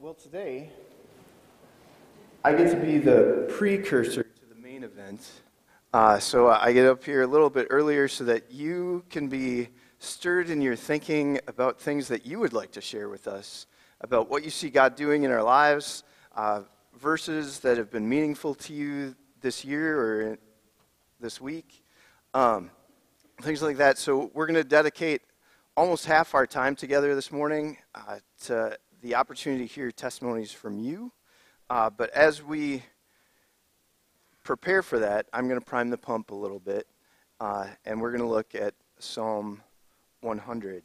Well, today, I get to be the precursor to the main event. Uh, so I get up here a little bit earlier so that you can be stirred in your thinking about things that you would like to share with us, about what you see God doing in our lives, uh, verses that have been meaningful to you this year or this week, um, things like that. So we're going to dedicate almost half our time together this morning uh, to the opportunity to hear testimonies from you. Uh, but as we prepare for that, I'm going to prime the pump a little bit, uh, and we're going to look at Psalm 100.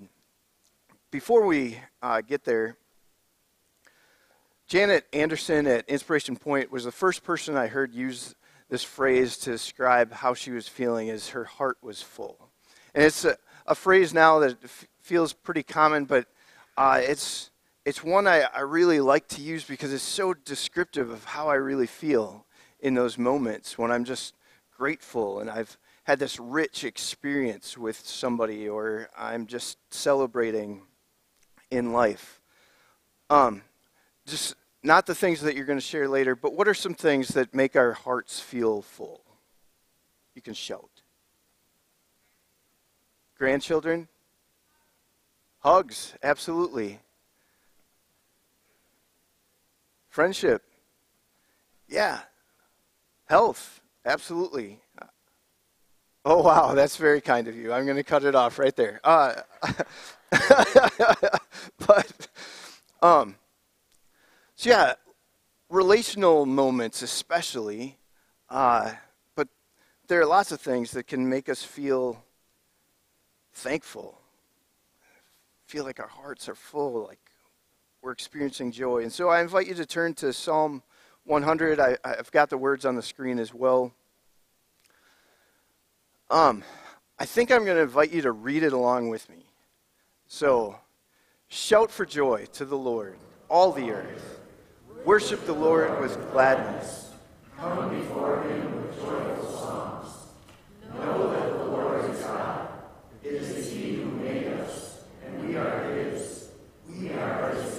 Before we uh, get there, Janet Anderson at Inspiration Point was the first person I heard use this phrase to describe how she was feeling as her heart was full. And it's a, a phrase now that f- feels pretty common, but uh, it's it's one I, I really like to use because it's so descriptive of how I really feel in those moments when I'm just grateful and I've had this rich experience with somebody or I'm just celebrating in life. Um, just not the things that you're going to share later, but what are some things that make our hearts feel full? You can shout. Grandchildren? Hugs, absolutely. Friendship. Yeah. Health. Absolutely. Oh, wow. That's very kind of you. I'm going to cut it off right there. Uh, but, um, so yeah, relational moments, especially. Uh, but there are lots of things that can make us feel thankful, feel like our hearts are full, like we're experiencing joy. And so I invite you to turn to Psalm 100. I, have got the words on the screen as well. Um, I think I'm going to invite you to read it along with me. So, shout for joy to the Lord, all the earth. Worship the Lord with gladness. Come before him with joyful songs. Know that the Lord is God. It is he who made us, and we are his. We are his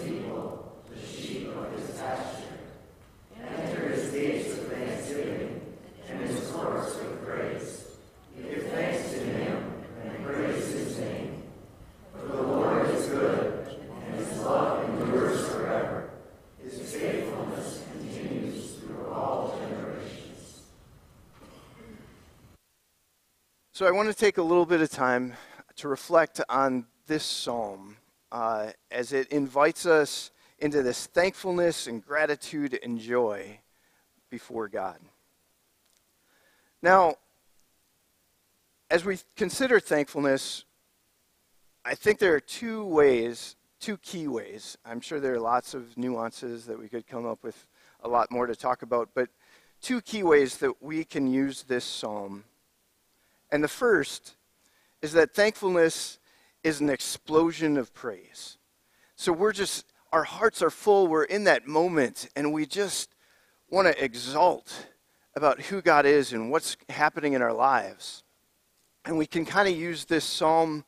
So I want to take a little bit of time to reflect on this psalm uh, as it invites us into this thankfulness and gratitude and joy before God. Now, as we consider thankfulness, I think there are two ways, two key ways. I'm sure there are lots of nuances that we could come up with a lot more to talk about, but two key ways that we can use this psalm and the first is that thankfulness is an explosion of praise. So we're just, our hearts are full. We're in that moment, and we just want to exalt about who God is and what's happening in our lives. And we can kind of use this psalm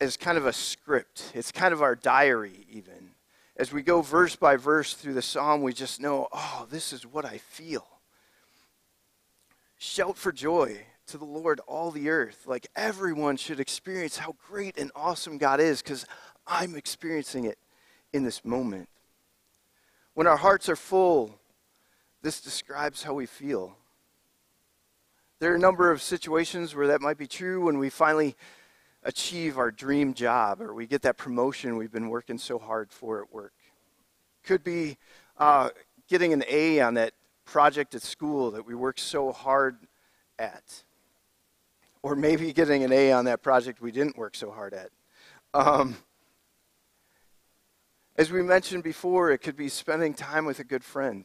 as kind of a script, it's kind of our diary, even. As we go verse by verse through the psalm, we just know, oh, this is what I feel. Shout for joy to the Lord, all the earth. Like everyone should experience how great and awesome God is because I'm experiencing it in this moment. When our hearts are full, this describes how we feel. There are a number of situations where that might be true when we finally achieve our dream job or we get that promotion we've been working so hard for at work. Could be uh, getting an A on that project at school that we worked so hard at or maybe getting an A on that project we didn't work so hard at. Um, as we mentioned before, it could be spending time with a good friend.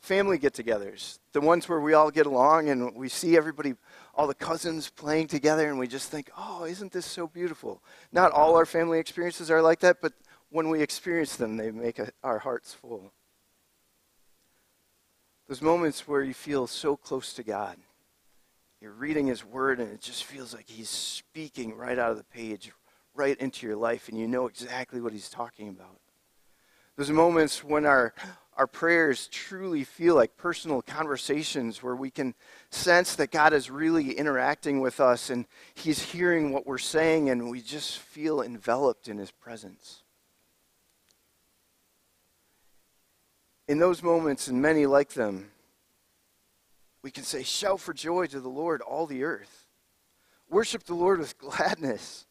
Family get togethers, the ones where we all get along and we see everybody, all the cousins playing together, and we just think, oh, isn't this so beautiful? Not all our family experiences are like that, but when we experience them, they make a, our hearts full. Those moments where you feel so close to God you're reading His Word, and it just feels like He's speaking right out of the page, right into your life, and you know exactly what He's talking about. Those moments when our, our prayers truly feel like personal conversations where we can sense that God is really interacting with us and He's hearing what we're saying and we just feel enveloped in His presence. In those moments, and many like them, we can say, Shout for joy to the Lord, all the earth. Worship the Lord with gladness.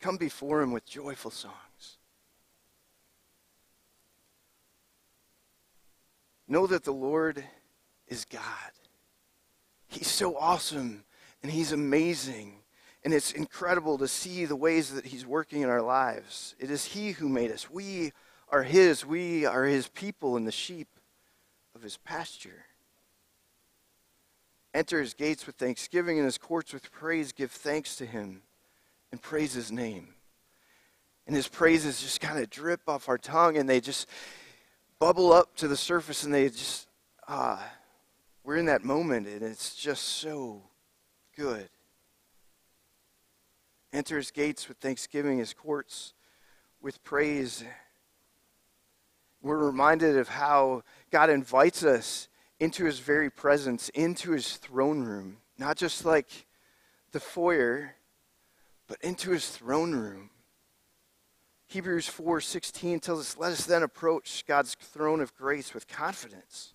Come before Him with joyful songs. Know that the Lord is God. He's so awesome and He's amazing. And it's incredible to see the ways that He's working in our lives. It is He who made us. We are His. We are His people and the sheep of His pasture. Enter His gates with thanksgiving and His courts with praise. Give thanks to Him and praise His name. And His praises just kind of drip off our tongue and they just bubble up to the surface and they just, ah, we're in that moment and it's just so good. Enter his gates with thanksgiving, his courts with praise. We're reminded of how God invites us into his very presence, into his throne room, not just like the foyer, but into his throne room. Hebrews 4:16 tells us, "Let us then approach God's throne of grace with confidence,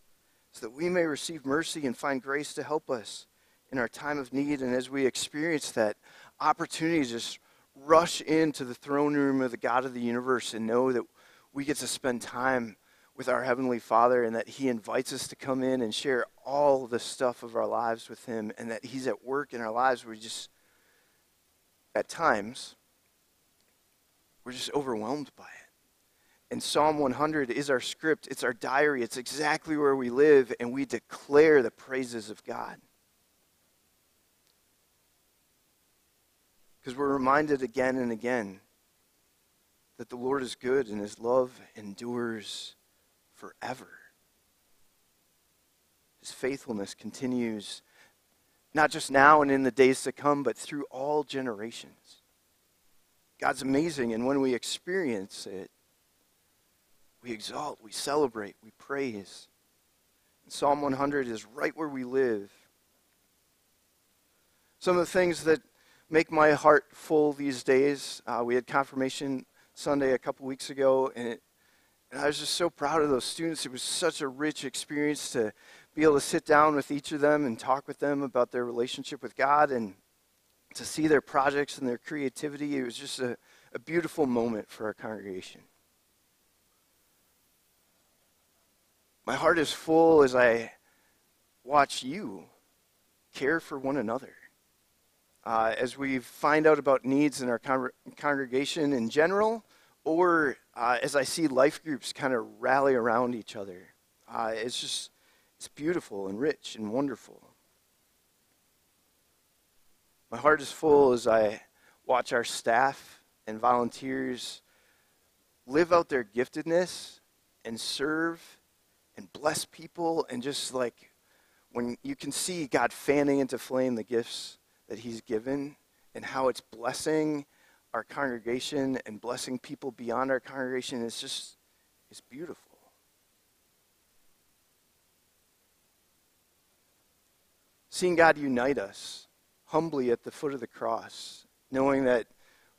so that we may receive mercy and find grace to help us in our time of need." And as we experience that opportunity to just rush into the throne room of the God of the universe and know that we get to spend time with our heavenly Father and that he invites us to come in and share all the stuff of our lives with him and that he's at work in our lives we just at times we're just overwhelmed by it. And Psalm 100 is our script, it's our diary, it's exactly where we live, and we declare the praises of God. Because we're reminded again and again that the Lord is good and his love endures forever. His faithfulness continues not just now and in the days to come, but through all generations. God's amazing, and when we experience it, we exalt, we celebrate, we praise. And Psalm 100 is right where we live. Some of the things that make my heart full these days, uh, we had confirmation Sunday a couple weeks ago, and, it, and I was just so proud of those students. It was such a rich experience to be able to sit down with each of them and talk with them about their relationship with God and to see their projects and their creativity. It was just a, a beautiful moment for our congregation. My heart is full as I watch you care for one another. Uh, as we find out about needs in our con- congregation in general, or uh, as I see life groups kind of rally around each other, uh, it's just it's beautiful and rich and wonderful. My heart is full as I watch our staff and volunteers live out their giftedness and serve and bless people and just like when you can see God fanning into flame the gifts that He's given and how it's blessing our congregation and blessing people beyond our congregation, it's just, it's beautiful. Seeing God unite us humbly at the foot of the cross, knowing that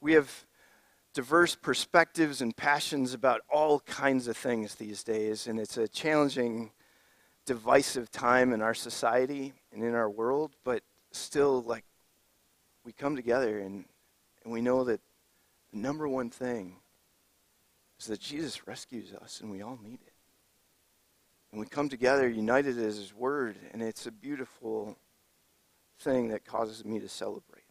we have diverse perspectives and passions about all kinds of things these days, and it's a challenging, divisive time in our society and in our world, but still, like, we come together and, and we know that the number one thing is that Jesus rescues us and we all need it. And we come together united as His Word, and it's a beautiful thing that causes me to celebrate.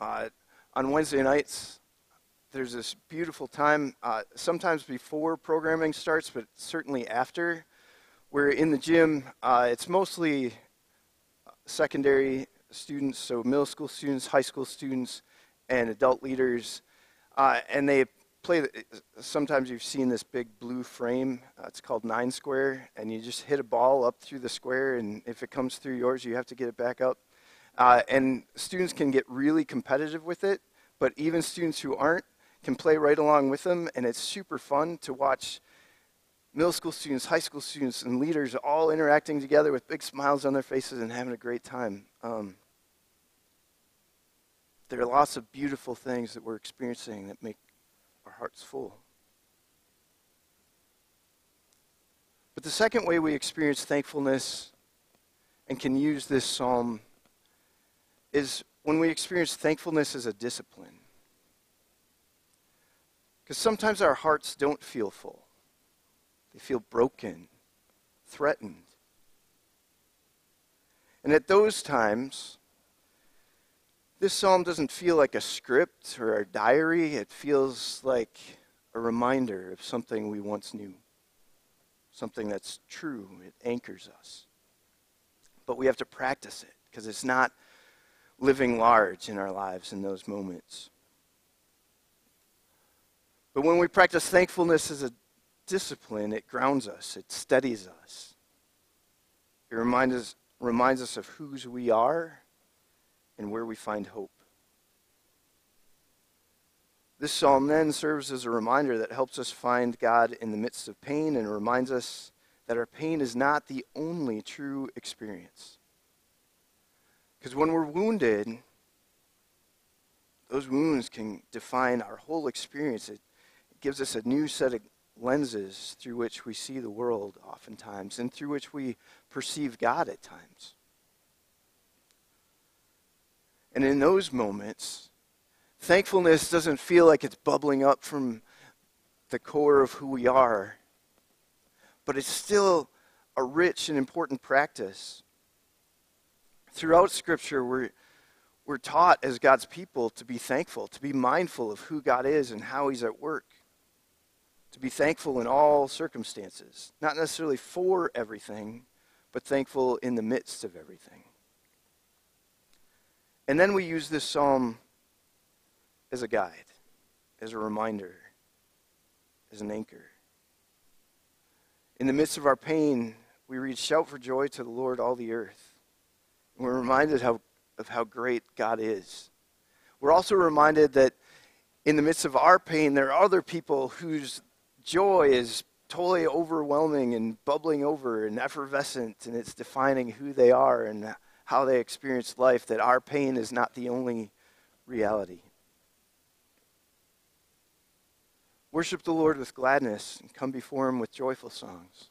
Uh, on Wednesday nights, there's this beautiful time, uh, sometimes before programming starts, but certainly after, where in the gym, uh, it's mostly secondary students, so middle school students, high school students, and adult leaders, uh, and they play, sometimes you've seen this big blue frame. Uh, it's called nine square, and you just hit a ball up through the square, and if it comes through yours, you have to get it back up. Uh, and students can get really competitive with it, but even students who aren't can play right along with them, and it's super fun to watch middle school students, high school students, and leaders all interacting together with big smiles on their faces and having a great time. Um, there are lots of beautiful things that we're experiencing that make our hearts full. But the second way we experience thankfulness and can use this psalm is when we experience thankfulness as a discipline. Because sometimes our hearts don't feel full. They feel broken, threatened. And at those times, this psalm doesn't feel like a script or a diary. It feels like a reminder of something we once knew, something that's true. It anchors us. But we have to practice it because it's not living large in our lives in those moments. But when we practice thankfulness as a discipline, it grounds us, it steadies us. It reminds us, reminds us of whose we are and where we find hope. This psalm then serves as a reminder that helps us find God in the midst of pain and reminds us that our pain is not the only true experience. Because when we're wounded, those wounds can define our whole experience. It, it gives us a new set of lenses through which we see the world oftentimes and through which we perceive God at times. And in those moments, thankfulness doesn't feel like it's bubbling up from the core of who we are, but it's still a rich and important practice. Throughout Scripture, we're, we're taught as God's people to be thankful, to be mindful of who God is and how He's at work to be thankful in all circumstances, not necessarily for everything, but thankful in the midst of everything. And then we use this psalm as a guide, as a reminder, as an anchor. In the midst of our pain, we read, Shout for joy to the Lord, all the earth. And we're reminded how, of how great God is. We're also reminded that in the midst of our pain, there are other people whose joy is totally overwhelming and bubbling over and effervescent, and it's defining who they are and how they experience life, that our pain is not the only reality. Worship the Lord with gladness and come before Him with joyful songs.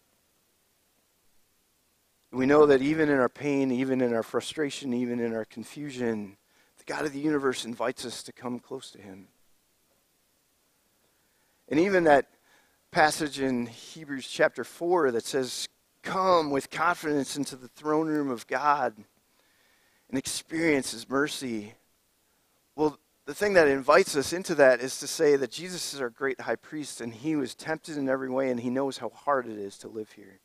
We know that even in our pain, even in our frustration, even in our confusion, the God of the universe invites us to come close to Him. And even that passage in Hebrews chapter 4 that says, Come with confidence into the throne room of God and experience His mercy. Well, the thing that invites us into that is to say that Jesus is our great high priest and He was tempted in every way and He knows how hard it is to live here.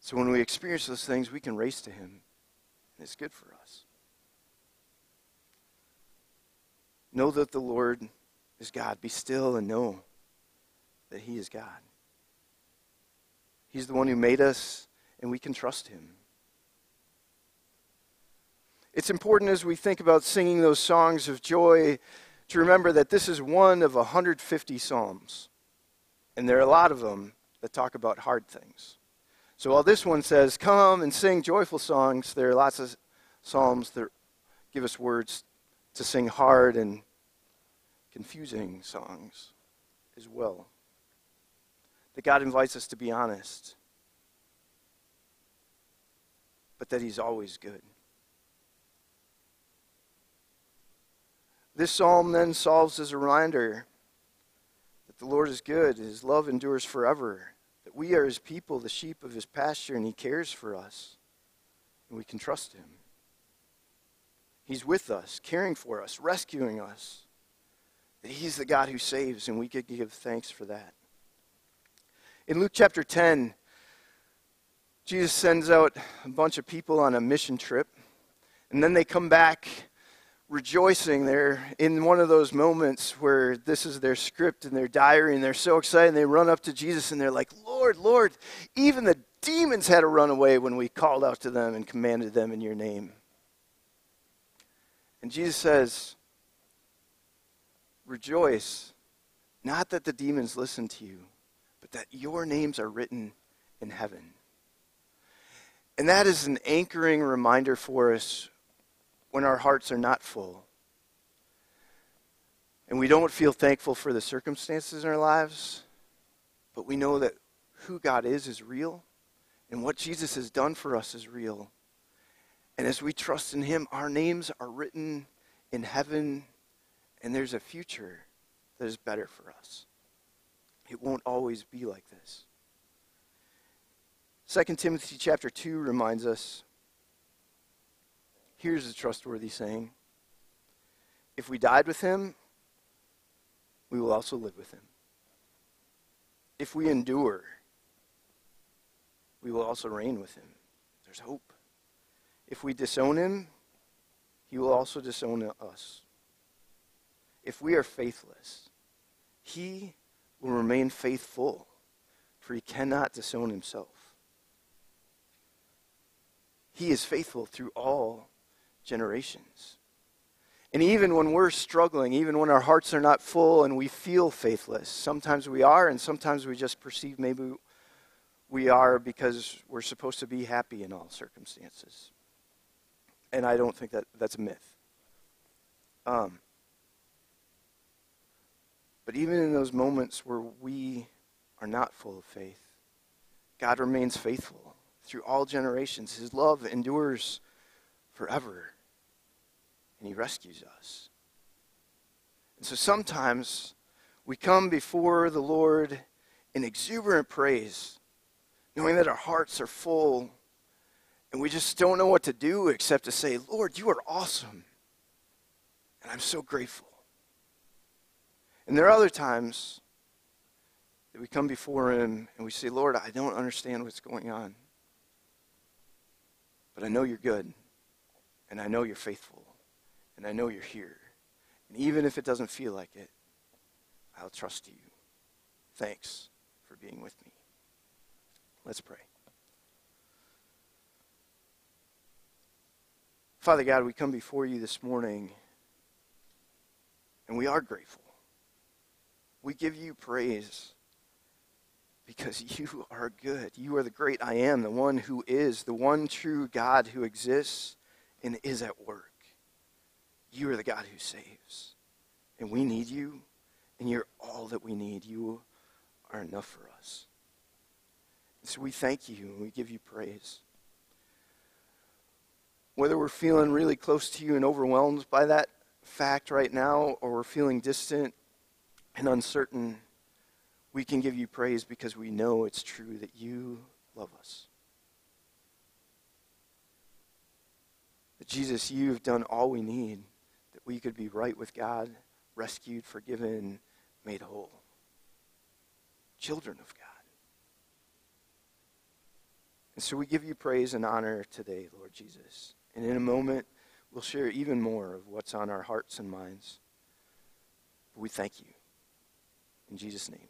So when we experience those things, we can race to Him, and it's good for us. Know that the Lord is God. Be still and know that He is God. He's the one who made us, and we can trust Him. It's important as we think about singing those songs of joy to remember that this is one of 150 Psalms. And there are a lot of them that talk about hard things. So while this one says, Come and sing joyful songs, there are lots of Psalms that give us words to sing hard and confusing songs as well that God invites us to be honest, but that He's always good. This psalm then solves as a reminder that the Lord is good, His love endures forever, that we are His people, the sheep of His pasture, and He cares for us, and we can trust Him. He's with us, caring for us, rescuing us. That He's the God who saves, and we could give thanks for that. In Luke chapter 10, Jesus sends out a bunch of people on a mission trip, and then they come back rejoicing. They're in one of those moments where this is their script and their diary, and they're so excited. And they run up to Jesus and they're like, Lord, Lord, even the demons had to run away when we called out to them and commanded them in your name. And Jesus says, rejoice, not that the demons listen to you, but that your names are written in heaven. And that is an anchoring reminder for us when our hearts are not full. And we don't feel thankful for the circumstances in our lives, but we know that who God is is real, and what Jesus has done for us is real. And as we trust in Him, our names are written in heaven, and there's a future that is better for us. It won't always be like this. 2 Timothy chapter 2 reminds us here's a trustworthy saying If we died with him, we will also live with him. If we endure, we will also reign with him. There's hope. If we disown him, he will also disown us. If we are faithless, he will remain faithful, for he cannot disown himself. He is faithful through all generations. And even when we're struggling, even when our hearts are not full and we feel faithless, sometimes we are, and sometimes we just perceive maybe we are because we're supposed to be happy in all circumstances. And I don't think that that's a myth. Um, but even in those moments where we are not full of faith, God remains faithful through all generations. His love endures forever, and He rescues us. And so sometimes we come before the Lord in exuberant praise, knowing that our hearts are full and we just don't know what to do except to say, Lord, you are awesome. And I'm so grateful. And there are other times that we come before Him and we say, Lord, I don't understand what's going on. But I know you're good. And I know you're faithful. And I know you're here. And even if it doesn't feel like it, I'll trust you. Thanks for being with me. Let's pray. Father God, we come before you this morning and we are grateful. We give you praise because you are good. You are the great I am, the one who is, the one true God who exists and is at work. You are the God who saves. And we need you, and you're all that we need. You are enough for us. so we thank you and we give you praise whether we're feeling really close to you and overwhelmed by that fact right now, or we're feeling distant and uncertain, we can give you praise because we know it's true that you love us. That Jesus, you've done all we need that we could be right with God, rescued, forgiven, made whole. Children of God. And so we give you praise and honor today, Lord Jesus. And in a moment, we'll share even more of what's on our hearts and minds. But we thank you. In Jesus' name.